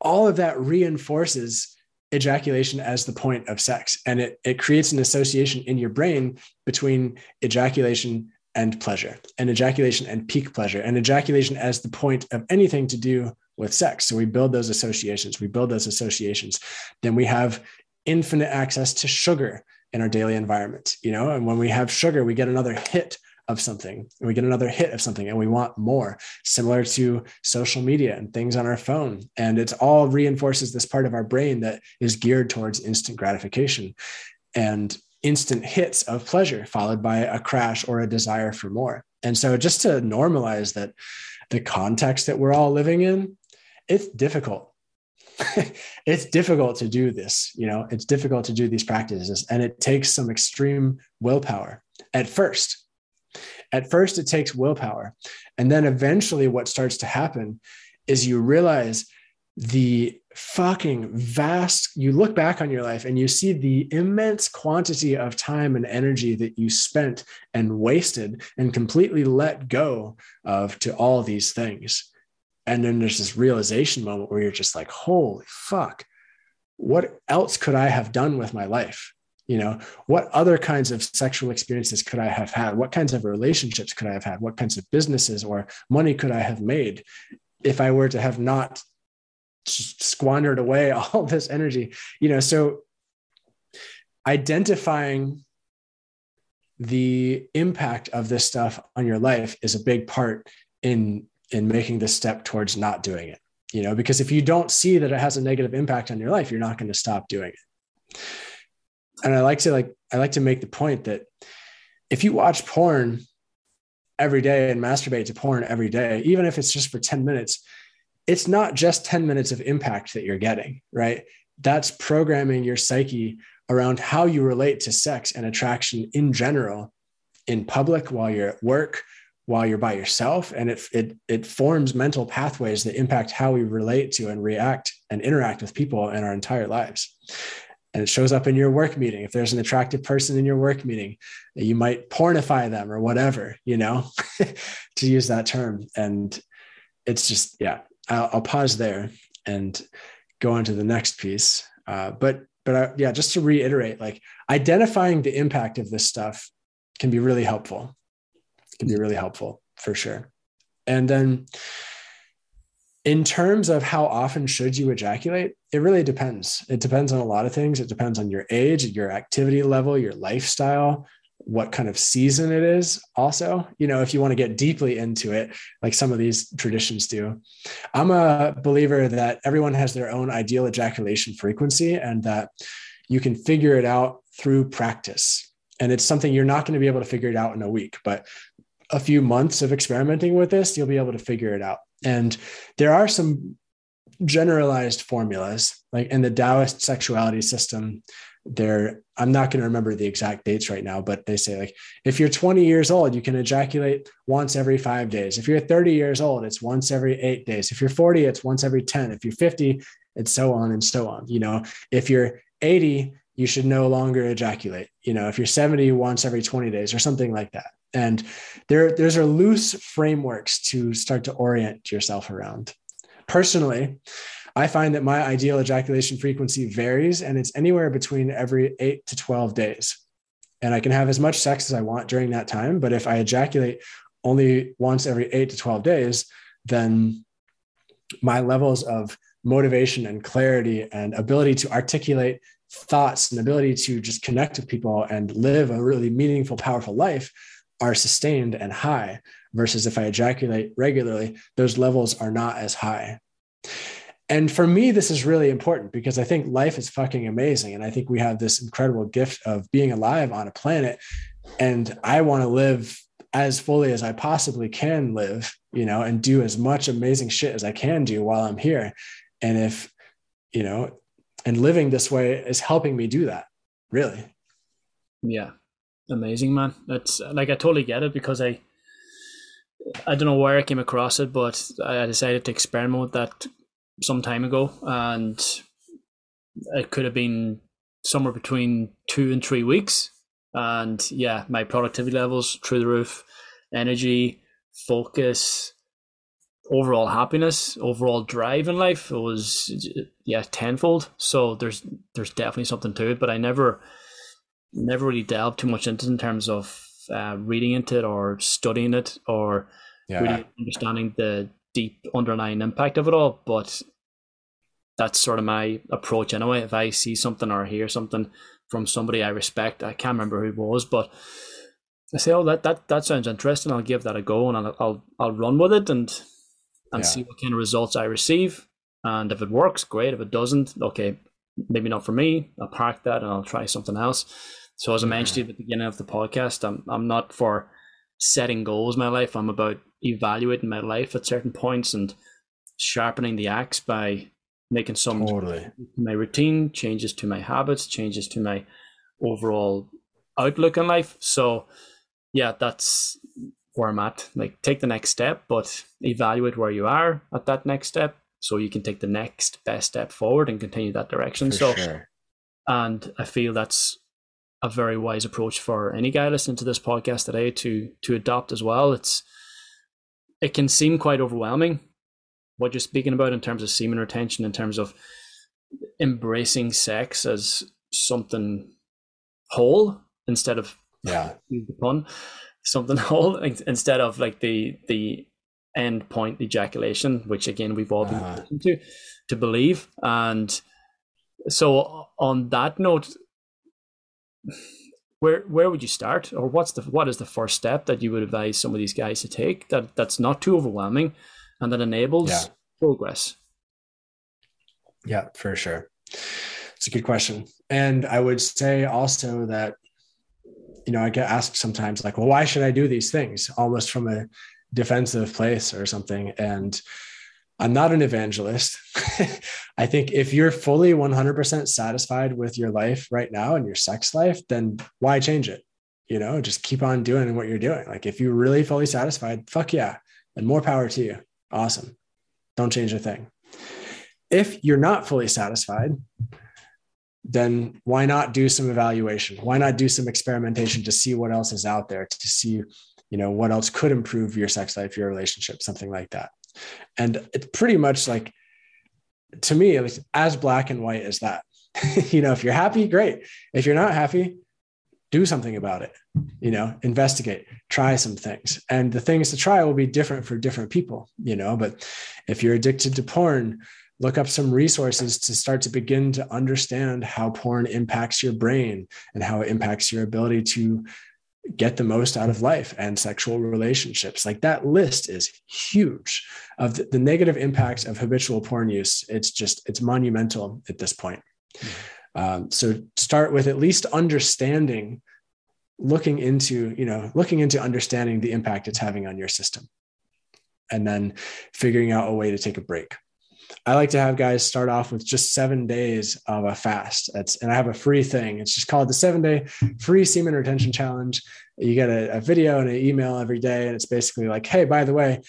all of that reinforces ejaculation as the point of sex. And it, it creates an association in your brain between ejaculation and pleasure, and ejaculation and peak pleasure, and ejaculation as the point of anything to do with sex. So we build those associations, we build those associations. Then we have infinite access to sugar in our daily environment, you know, and when we have sugar, we get another hit of something and we get another hit of something and we want more similar to social media and things on our phone. And it's all reinforces this part of our brain that is geared towards instant gratification and instant hits of pleasure followed by a crash or a desire for more. And so just to normalize that the context that we're all living in it's difficult. It's difficult to do this you know it's difficult to do these practices and it takes some extreme willpower at first at first, it takes willpower. And then eventually, what starts to happen is you realize the fucking vast, you look back on your life and you see the immense quantity of time and energy that you spent and wasted and completely let go of to all these things. And then there's this realization moment where you're just like, holy fuck, what else could I have done with my life? You know what other kinds of sexual experiences could i have had? What kinds of relationships could i have had? What kinds of businesses or money could i have made if i were to have not squandered away all this energy? You know so identifying the impact of this stuff on your life is a big part in in making the step towards not doing it you know because if you don't see that it has a negative impact on your life you're not going to stop doing it and I like to like I like to make the point that if you watch porn every day and masturbate to porn every day, even if it's just for 10 minutes, it's not just 10 minutes of impact that you're getting, right? That's programming your psyche around how you relate to sex and attraction in general in public while you're at work while you're by yourself and it, it it forms mental pathways that impact how we relate to and react and interact with people in our entire lives and it shows up in your work meeting. If there's an attractive person in your work meeting, you might pornify them or whatever, you know, to use that term. And it's just, yeah, I'll, I'll, pause there and go on to the next piece. Uh, but, but I, yeah, just to reiterate, like identifying the impact of this stuff can be really helpful. It can be really helpful for sure. And then, in terms of how often should you ejaculate it really depends. It depends on a lot of things. It depends on your age your activity level your lifestyle what kind of season it is. Also you know if you want to get deeply into it like some of these traditions do. I'm a believer that everyone has their own ideal ejaculation frequency and that you can figure it out through practice. And it's something you're not going to be able to figure it out in a week but a few months of experimenting with this you'll be able to figure it out and there are some generalized formulas, like in the Taoist sexuality system, there, I'm not going to remember the exact dates right now, but they say like if you're 20 years old, you can ejaculate once every five days. If you're 30 years old, it's once every eight days. If you're 40, it's once every 10. If you're 50, it's so on and so on. You know, if you're 80, you should no longer ejaculate. You know, if you're 70, once every 20 days or something like that. And there, there's are loose frameworks to start to orient yourself around. Personally, I find that my ideal ejaculation frequency varies and it's anywhere between every eight to 12 days. And I can have as much sex as I want during that time. But if I ejaculate only once every eight to 12 days, then my levels of motivation and clarity and ability to articulate thoughts and ability to just connect with people and live a really meaningful, powerful life are sustained and high versus if I ejaculate regularly, those levels are not as high. And for me, this is really important because I think life is fucking amazing. And I think we have this incredible gift of being alive on a planet. And I want to live as fully as I possibly can live, you know, and do as much amazing shit as I can do while I'm here. And if, you know, and living this way is helping me do that, really. Yeah amazing, man. That's like I totally get it because I I don't know where I came across it, but I decided to experiment with that some time ago, and it could have been somewhere between two and three weeks. And yeah, my productivity levels through the roof, energy, focus, overall happiness, overall drive in life, it was yeah tenfold. So there's there's definitely something to it, but I never never really delved too much into it in terms of uh, reading into it or studying it or yeah. really understanding the deep underlying impact of it all. But that's sort of my approach anyway. If I see something or hear something from somebody I respect, I can't remember who it was, but I say, "Oh, that that that sounds interesting. I'll give that a go, and I'll I'll, I'll run with it and and yeah. see what kind of results I receive. And if it works, great. If it doesn't, okay, maybe not for me. I'll park that and I'll try something else. So as I mentioned at the beginning of the podcast, I'm I'm not for setting goals in my life. I'm about evaluating my life at certain points and sharpening the axe by making some totally. my routine changes to my habits, changes to my overall outlook in life. So yeah, that's where I'm at. Like, take the next step, but evaluate where you are at that next step so you can take the next best step forward and continue that direction. For so, sure. and I feel that's a very wise approach for any guy listening to this podcast today to to adopt as well. It's it can seem quite overwhelming what you're speaking about in terms of semen retention, in terms of embracing sex as something whole instead of yeah the pun something whole instead of like the the end point ejaculation which again we've all been uh, to to believe. And so on that note where where would you start? Or what's the what is the first step that you would advise some of these guys to take that that's not too overwhelming and that enables yeah. progress? Yeah for sure. It's a good question. And i would say also that you know, I get asked sometimes like, well, why should I do these things? Almost from a defensive place or something. And I'm not an evangelist. I think if you're fully 100% satisfied with your life right now and your sex life, then why change it? You know, just keep on doing what you're doing. Like if you're really fully satisfied, fuck yeah, and more power to you. Awesome. Don't change a thing. If you're not fully satisfied, then why not do some evaluation? Why not do some experimentation to see what else is out there, to see, you know, what else could improve your sex life, your relationship, something like that. And it's pretty much like, to me, like as black and white as that. you know, if you're happy, great. If you're not happy, do something about it. You know, investigate, try some things. And the things to try will be different for different people, you know, but if you're addicted to porn, look up some resources to start to begin to understand how porn impacts your brain and how it impacts your ability to get the most out of life and sexual relationships. Like that list is huge of the, the negative impacts of habitual porn use. It's just, it's monumental at this point. Mm-hmm. Um, so start with at least understanding, looking into, you know, looking into understanding the impact it's having on your system and then figuring out a way to take a break. I like to have guys start off with just seven days of a fast. That's and I have a free thing. It's just called the seven day free semen retention challenge. You get a, a video and an email every day, and it's basically like, hey, by the way,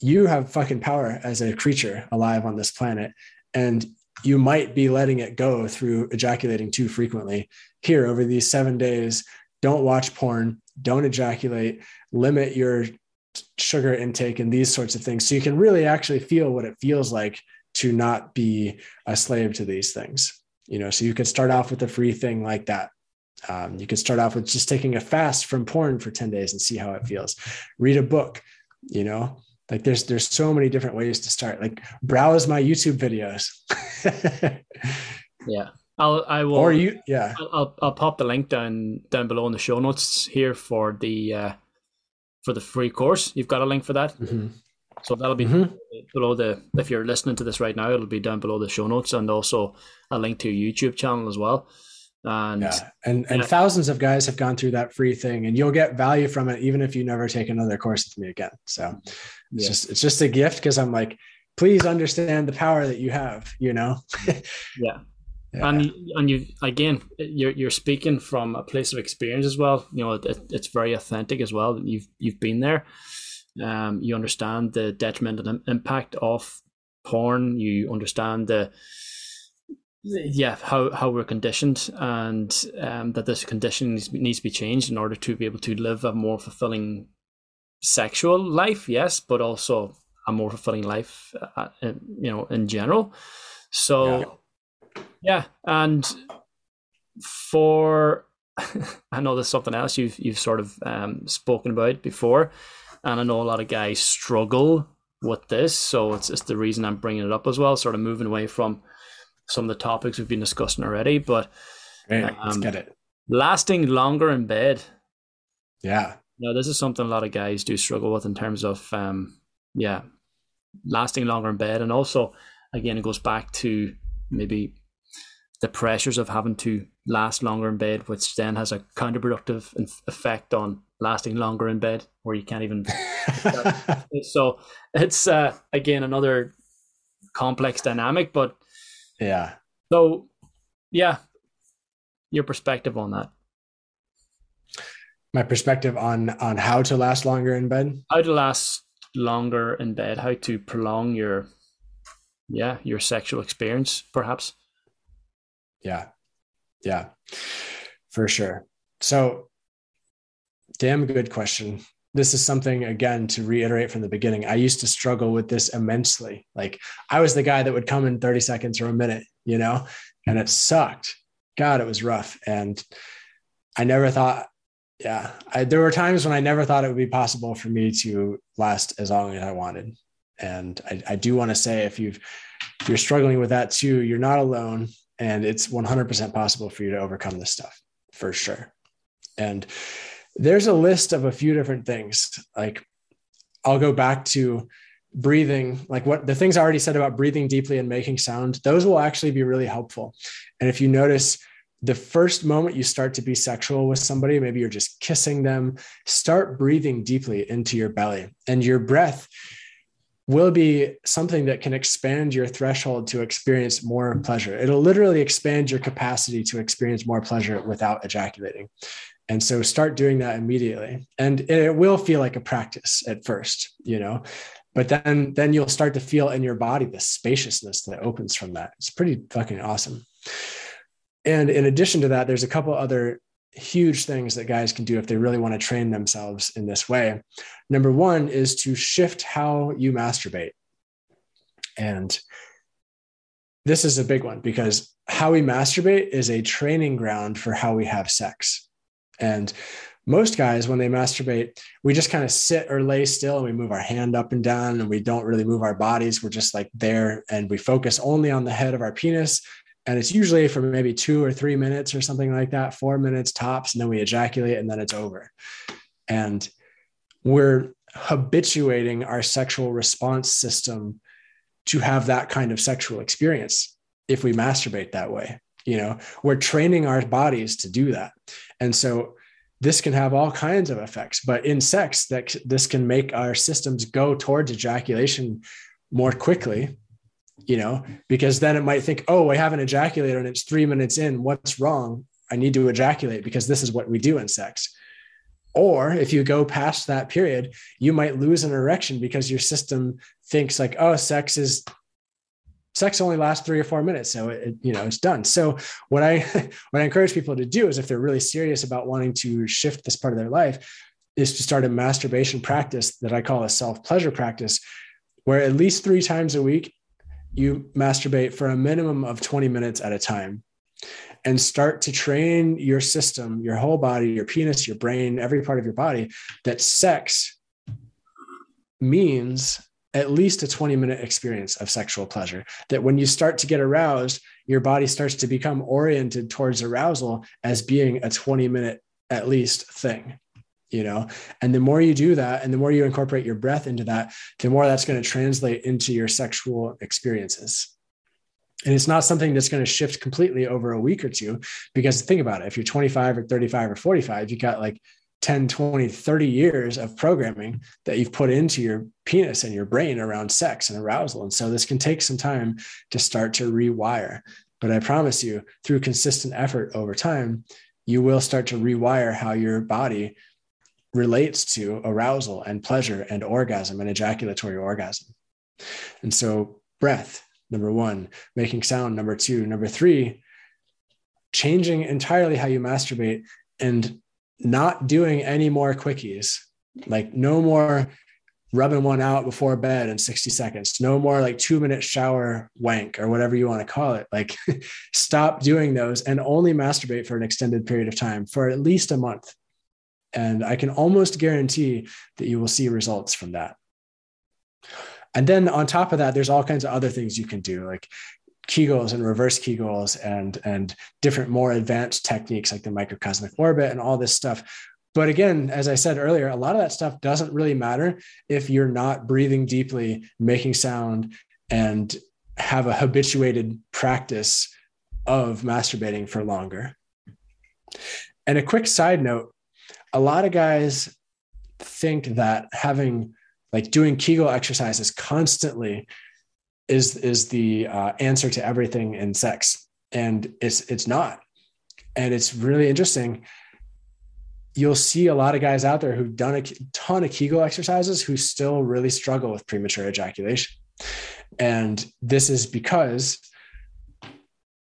you have fucking power as a creature alive on this planet, and you might be letting it go through ejaculating too frequently. Here over these seven days, don't watch porn, don't ejaculate, limit your sugar intake and these sorts of things. So you can really actually feel what it feels like to not be a slave to these things. You know, so you could start off with a free thing like that. Um, you could start off with just taking a fast from porn for 10 days and see how it feels. Read a book, you know, like there's there's so many different ways to start. Like browse my YouTube videos. yeah. I'll I will or you yeah. I'll, I'll, I'll pop the link down down below in the show notes here for the uh for the free course. You've got a link for that. Mm-hmm. So that'll be mm-hmm. below the. If you're listening to this right now, it'll be down below the show notes, and also a link to your YouTube channel as well. And yeah, and and yeah. thousands of guys have gone through that free thing, and you'll get value from it, even if you never take another course with me again. So it's yeah. just it's just a gift because I'm like, please understand the power that you have. You know. yeah. Yeah. And and you again, you're you're speaking from a place of experience as well. You know, it, it's very authentic as well. You've you've been there. Um, you understand the detrimental impact of porn. You understand the yeah how how we're conditioned and um, that this condition needs, needs to be changed in order to be able to live a more fulfilling sexual life. Yes, but also a more fulfilling life, uh, you know, in general. So, yeah, yeah. and for I know there's something else you've you've sort of um, spoken about before, and I know a lot of guys struggle with this, so it's it's the reason I'm bringing it up as well. Sort of moving away from some of the topics we've been discussing already, but Great, um, let's get it. Lasting longer in bed. Yeah. No, this is something a lot of guys do struggle with in terms of um, yeah, lasting longer in bed, and also again it goes back to maybe the pressures of having to last longer in bed, which then has a counterproductive effect on lasting longer in bed, where you can't even. so it's uh, again another complex dynamic, but yeah. So yeah, your perspective on that. My perspective on on how to last longer in bed. How to last longer in bed. How to prolong your yeah your sexual experience, perhaps. Yeah. Yeah. For sure. So, damn good question. This is something, again, to reiterate from the beginning. I used to struggle with this immensely. Like, I was the guy that would come in 30 seconds or a minute, you know, and it sucked. God, it was rough. And I never thought, yeah, I, there were times when I never thought it would be possible for me to last as long as I wanted. And I, I do want to say, if you've, if you're struggling with that too, you're not alone and it's 100% possible for you to overcome this stuff for sure. And there's a list of a few different things. Like i'll go back to breathing like what the things i already said about breathing deeply and making sound those will actually be really helpful. And if you notice the first moment you start to be sexual with somebody maybe you're just kissing them start breathing deeply into your belly. And your breath will be something that can expand your threshold to experience more pleasure. It'll literally expand your capacity to experience more pleasure without ejaculating. And so start doing that immediately. And it will feel like a practice at first, you know, but then then you'll start to feel in your body the spaciousness that opens from that. It's pretty fucking awesome. And in addition to that, there's a couple other huge things that guys can do if they really want to train themselves in this way. Number one is to shift how you masturbate. And this is a big one because how we masturbate is a training ground for how we have sex. And most guys, when they masturbate, we just kind of sit or lay still and we move our hand up and down and we don't really move our bodies. We're just like there and we focus only on the head of our penis and it's usually for maybe two or three minutes or something like that, four minutes tops, and then we ejaculate and then it's over. And we're habituating our sexual response system to have that kind of sexual experience if we masturbate that way. You know, we're training our bodies to do that. And so this can have all kinds of effects, but in sex, that this can make our systems go towards ejaculation more quickly you know, because then it might think, oh, I have an ejaculator and it's three minutes in. What's wrong? I need to ejaculate because this is what we do in sex. Or if you go past that period, you might lose an erection because your system thinks like, oh, sex is sex only lasts three or four minutes so it, you know it's done so what i what i encourage people to do is if they're really serious about wanting to shift this part of their life is to start a masturbation practice that i call a self pleasure practice where at least three times a week you masturbate for a minimum of 20 minutes at a time and start to train your system, your whole body, your penis, your brain, every part of your body, that sex means at least a 20 minute experience of sexual pleasure. That when you start to get aroused, your body starts to become oriented towards arousal as being a 20 minute at least thing you know? And the more you do that and the more you incorporate your breath into that the more that's going to translate into your sexual experiences. And it's not something that's going to shift completely over a week or two because think about it if you're 25 or 35 or 45 you've got like 10 20 30 years of programming that you've put into your penis and your brain around sex and arousal. And so this can take some time to start to rewire. But i promise you through consistent effort over time you will start to rewire how your body relates to arousal and pleasure and orgasm and ejaculatory orgasm. And so, breath, number one, making sound, number two, number three, changing entirely how you masturbate and not doing any more quickies, like no more rubbing one out before bed in 60 seconds. No more like two minute shower wank or whatever you want to call it. Like stop doing those and only masturbate for an extended period of time for at least a month. And I can almost guarantee that you will see results from that. And then on top of that, there's all kinds of other things you can do, like Kegels and reverse Kegels and, and different more advanced techniques like the microcosmic orbit and all this stuff but again, as I said earlier, a lot of that stuff doesn't really matter if you're not breathing deeply, making sound, and have a habituated practice of masturbating for longer. And a quick side note a lot of guys think that having like doing Kegel exercises constantly is is the uh, answer to everything in sex, and it's it's not. And it's really interesting you'll see a lot of guys out there who've done a ton of Kegel exercises who still really struggle with premature ejaculation. And this is because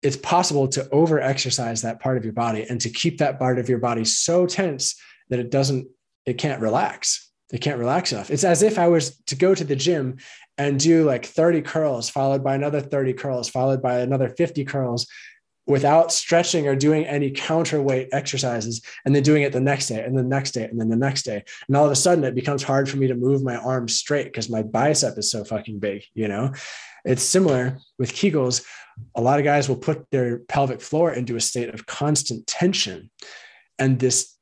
it's possible to over exercise that part of your body and to keep that part of your body so tense that it doesn't, it can't relax. It can't relax enough. It's as if I was to go to the gym and do like 30 curls, followed by another 30 curls, followed by another 50 curls without stretching or doing any counterweight exercises and then doing it the next day and the next day and then the next day and all of a sudden it becomes hard for me to move my arms straight because my bicep is so fucking big you know it's similar with kegels a lot of guys will put their pelvic floor into a state of constant tension and this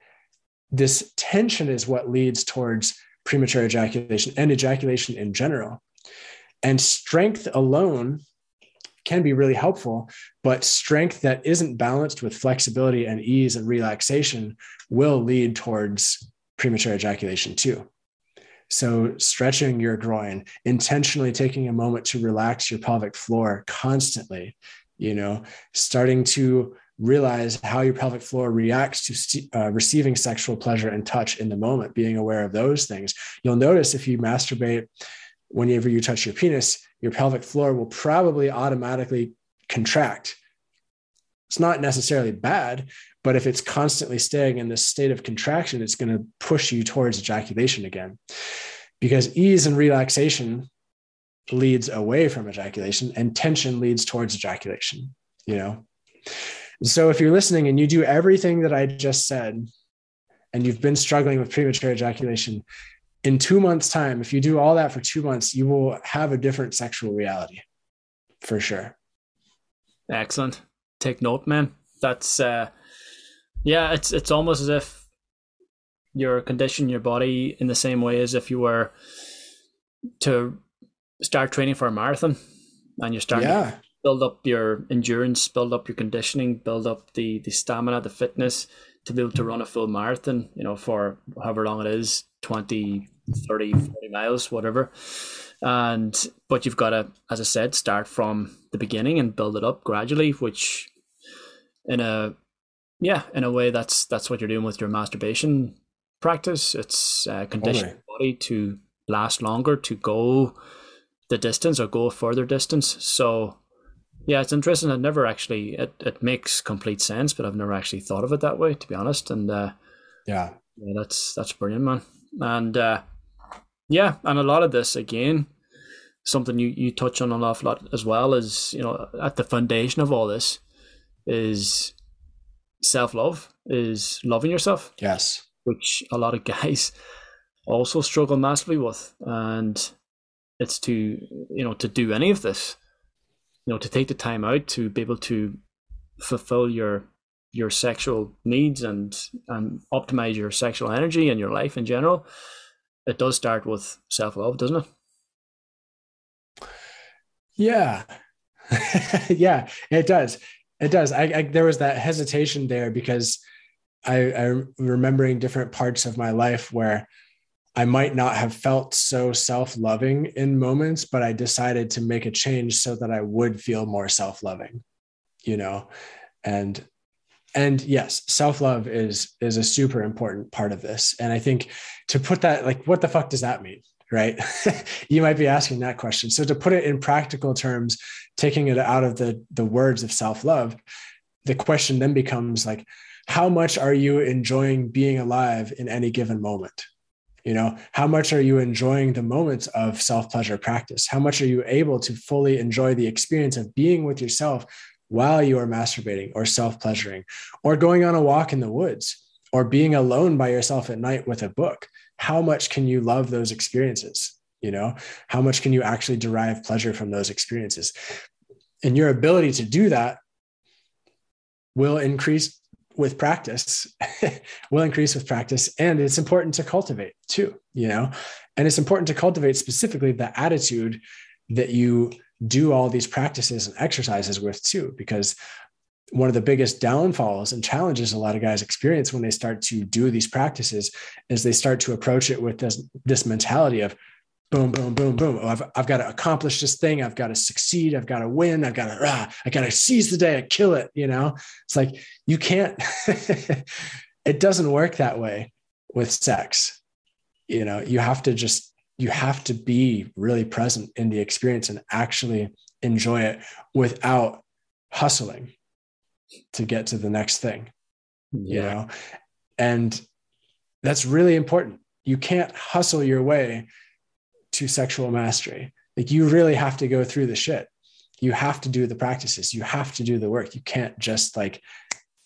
this tension is what leads towards premature ejaculation and ejaculation in general and strength alone can be really helpful. But strength that isn't balanced with flexibility and ease and relaxation will lead towards premature ejaculation too. So, stretching your groin, intentionally taking a moment to relax your pelvic floor constantly, you know, starting to realize how your pelvic floor reacts to uh, receiving sexual pleasure and touch in the moment, being aware of those things. You'll notice if you masturbate whenever you touch your penis, your pelvic floor will probably automatically contract. It's not necessarily bad, but if it's constantly staying in this state of contraction, it's going to push you towards ejaculation again. Because ease and relaxation leads away from ejaculation and tension leads towards ejaculation, you know? So if you're listening and you do everything that I just said, and you've been struggling with premature ejaculation, in two months' time, if you do all that for two months, you will have a different sexual reality for sure. Excellent. Take note, man. That's uh yeah, it's it's almost as if you're conditioning your body in the same way as if you were to start training for a marathon and you're starting yeah. to build up your endurance, build up your conditioning, build up the the stamina, the fitness to be able to run a full marathon, you know, for however long it is, 20, 30, 40 miles, whatever. And but you've got to, as I said, start from the beginning and build it up gradually, which in a yeah, in a way that's that's what you're doing with your masturbation practice. It's uh, conditioning body to last longer, to go the distance or go a further distance. So yeah, it's interesting. I never actually it, it makes complete sense, but I've never actually thought of it that way, to be honest. And uh, yeah, yeah, that's that's brilliant, man. And uh, yeah, and a lot of this again, something you you touch on an awful lot as well is you know at the foundation of all this is self love, is loving yourself. Yes, which a lot of guys also struggle massively with, and it's to you know to do any of this, know, to take the time out to be able to fulfill your your sexual needs and and optimize your sexual energy and your life in general it does start with self love, doesn't it? Yeah, yeah, it does. It does. I, I, there was that hesitation there because I, I remembering different parts of my life where I might not have felt so self loving in moments, but I decided to make a change so that I would feel more self loving, you know, and and yes self-love is is a super important part of this. And i think to put that like what the fuck does that mean right? You might be asking that question. So to put it in practical terms taking it out of the the words of self-love the question then becomes like how much are you enjoying being alive in any given moment you know how much are you enjoying the moments of self pleasure practice? How much are you able to fully enjoy the experience of being with yourself while you are masturbating or self pleasuring or going on a walk in the woods or being alone by yourself at night with a book? How much can you love those experiences? You know how much can you actually derive pleasure from those experiences? And your ability to do that will increase with practice will increase with practice and it's important to cultivate too you know? And it's important to cultivate specifically the attitude that you do all these practices and exercises with too because one of the biggest downfalls and challenges a lot of guys experience when they start to do these practices is they start to approach it with this this mentality of boom, boom, boom, boom. Oh, I've, I've got to accomplish this thing. I've got to succeed. I've got to win. I've got to, ah, I got to seize the day and kill it. You know, it's like you can't, it doesn't work that way with sex. You know, you have to just, you have to be really present in the experience and actually enjoy it without hustling to get to the next thing. Yeah. You know, and that's really important. You can't hustle your way to sexual mastery. Like you really have to go through the shit. You have to do the practices. You have to do the work. You can't just like,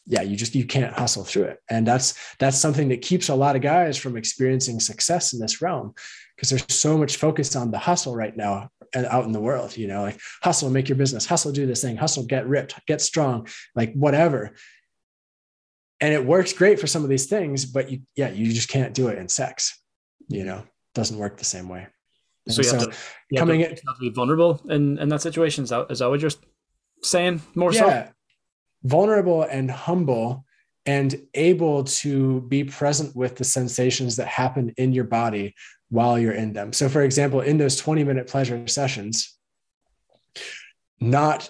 yeah, you just you can't hustle through it. And that's that's something that keeps a lot of guys from experiencing success in this realm because there's so much focus on the hustle right now and out in the world, you know, like hustle, make your business, hustle, do this thing, hustle, get ripped, get strong, like whatever. And it works great for some of these things, but you, yeah, you just can't do it in sex, you know, doesn't work the same way. So you, so have to, you coming have to, in, have to be vulnerable in, in that situation. Is that, is that what you're saying more yeah, so? Vulnerable and humble and able to be present with the sensations that happen in your body while you're in them. So, for example, in those 20 minute pleasure sessions, not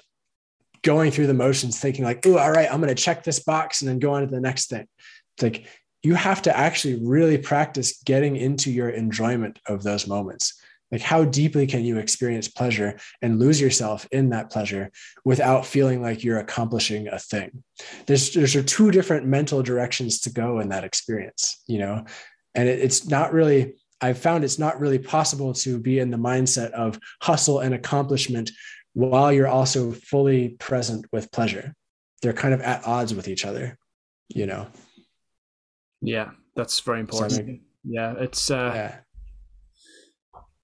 going through the motions thinking like, oh, all right, I'm going to check this box and then go on to the next thing. It's like you have to actually really practice getting into your enjoyment of those moments like how deeply can you experience pleasure and lose yourself in that pleasure without feeling like you're accomplishing a thing? There's there's two different mental directions to go in that experience you know? And it, it's not really i've found it's not really possible to be in the mindset of hustle and accomplishment while you're also fully present with pleasure. They're kind of at odds with each other you know? Yeah that's very important. Yeah it's uh yeah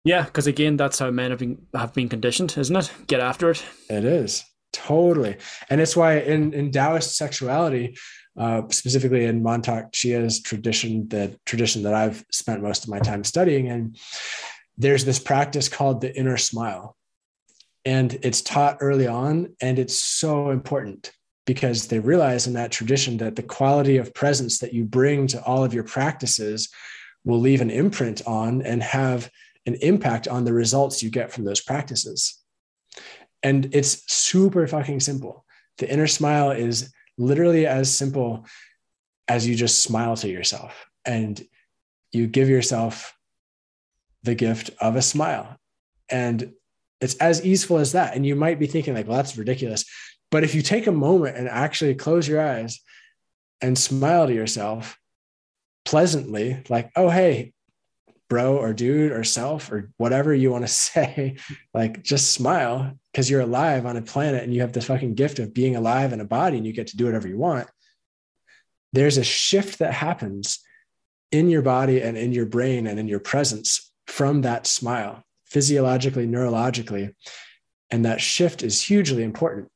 yeah, because again, that's how men have been have been conditioned, isn't it? Get after it. It is totally, and it's why in in Taoist sexuality, uh, specifically in Mantak Chia's tradition, the tradition that I've spent most of my time studying, and there's this practice called the inner smile, and it's taught early on, and it's so important because they realize in that tradition that the quality of presence that you bring to all of your practices will leave an imprint on and have an impact on the results you get from those practices. And it's super fucking simple. The inner smile is literally as simple as you just smile to yourself and you give yourself the gift of a smile. And it's as easeful as that. And you might be thinking, like, well, that's ridiculous. But if you take a moment and actually close your eyes and smile to yourself pleasantly, like, oh, hey, bro or dude or self or whatever you want to say, like just smile because you're alive on a planet and you have this fucking gift of being alive in a body and you get to do whatever you want. There's a shift that happens in your body and in your brain and in your presence from that smile, physiologically, neurologically. And that shift is hugely important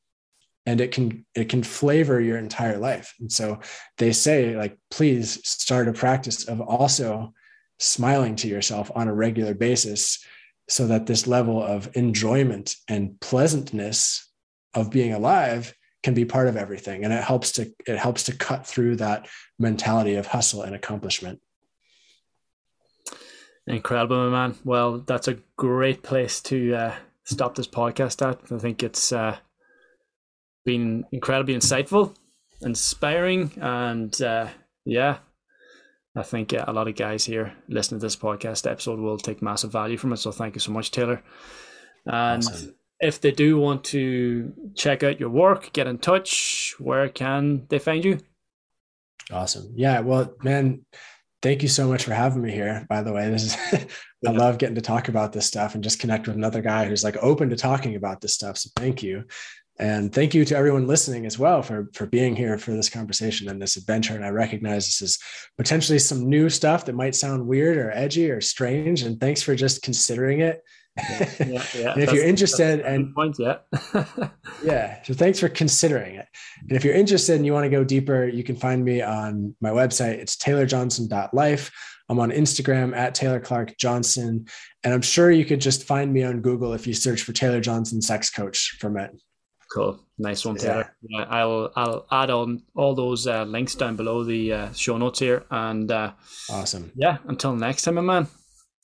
and it can it can flavor your entire life and so they say like please start a practice of also smiling to yourself on a regular basis so that this level of enjoyment and pleasantness of being alive can be part of everything. And it helps to it helps to cut through that mentality of hustle and accomplishment. Incredible man. Well that's a great place to uh, stop this podcast at. I think it's uh, been incredibly insightful inspiring and uh, yeah I think uh, a lot of guys here listening to this podcast episode will take massive value from it. So thank you so much, Taylor. And awesome. if they do want to check out your work, get in touch, where can they find you? Awesome. Yeah. Well, man, thank you so much for having me here. By the way, this is I love getting to talk about this stuff and just connect with another guy who's like open to talking about this stuff. So thank you. And thank you to everyone listening as well for, for being here for this conversation and this adventure. And I recognize this is potentially some new stuff that might sound weird or edgy or strange. And thanks for just considering it. Yeah, yeah, yeah. and if you're interested and point, yeah. yeah. So thanks for considering it. And if you're interested and you want to go deeper, you can find me on my website. It's taylorjohnson.life. I'm on Instagram at Taylor Clark Johnson. And I'm sure you could just find me on Google if you search for Taylor Johnson sex coach from it. Cool, nice one, Taylor. Yeah. I'll I'll add on all those uh, links down below the uh, show notes here, and uh, awesome. Yeah, until next time, my man.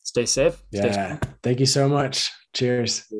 Stay safe. Yeah. Stay Thank you so much. Cheers.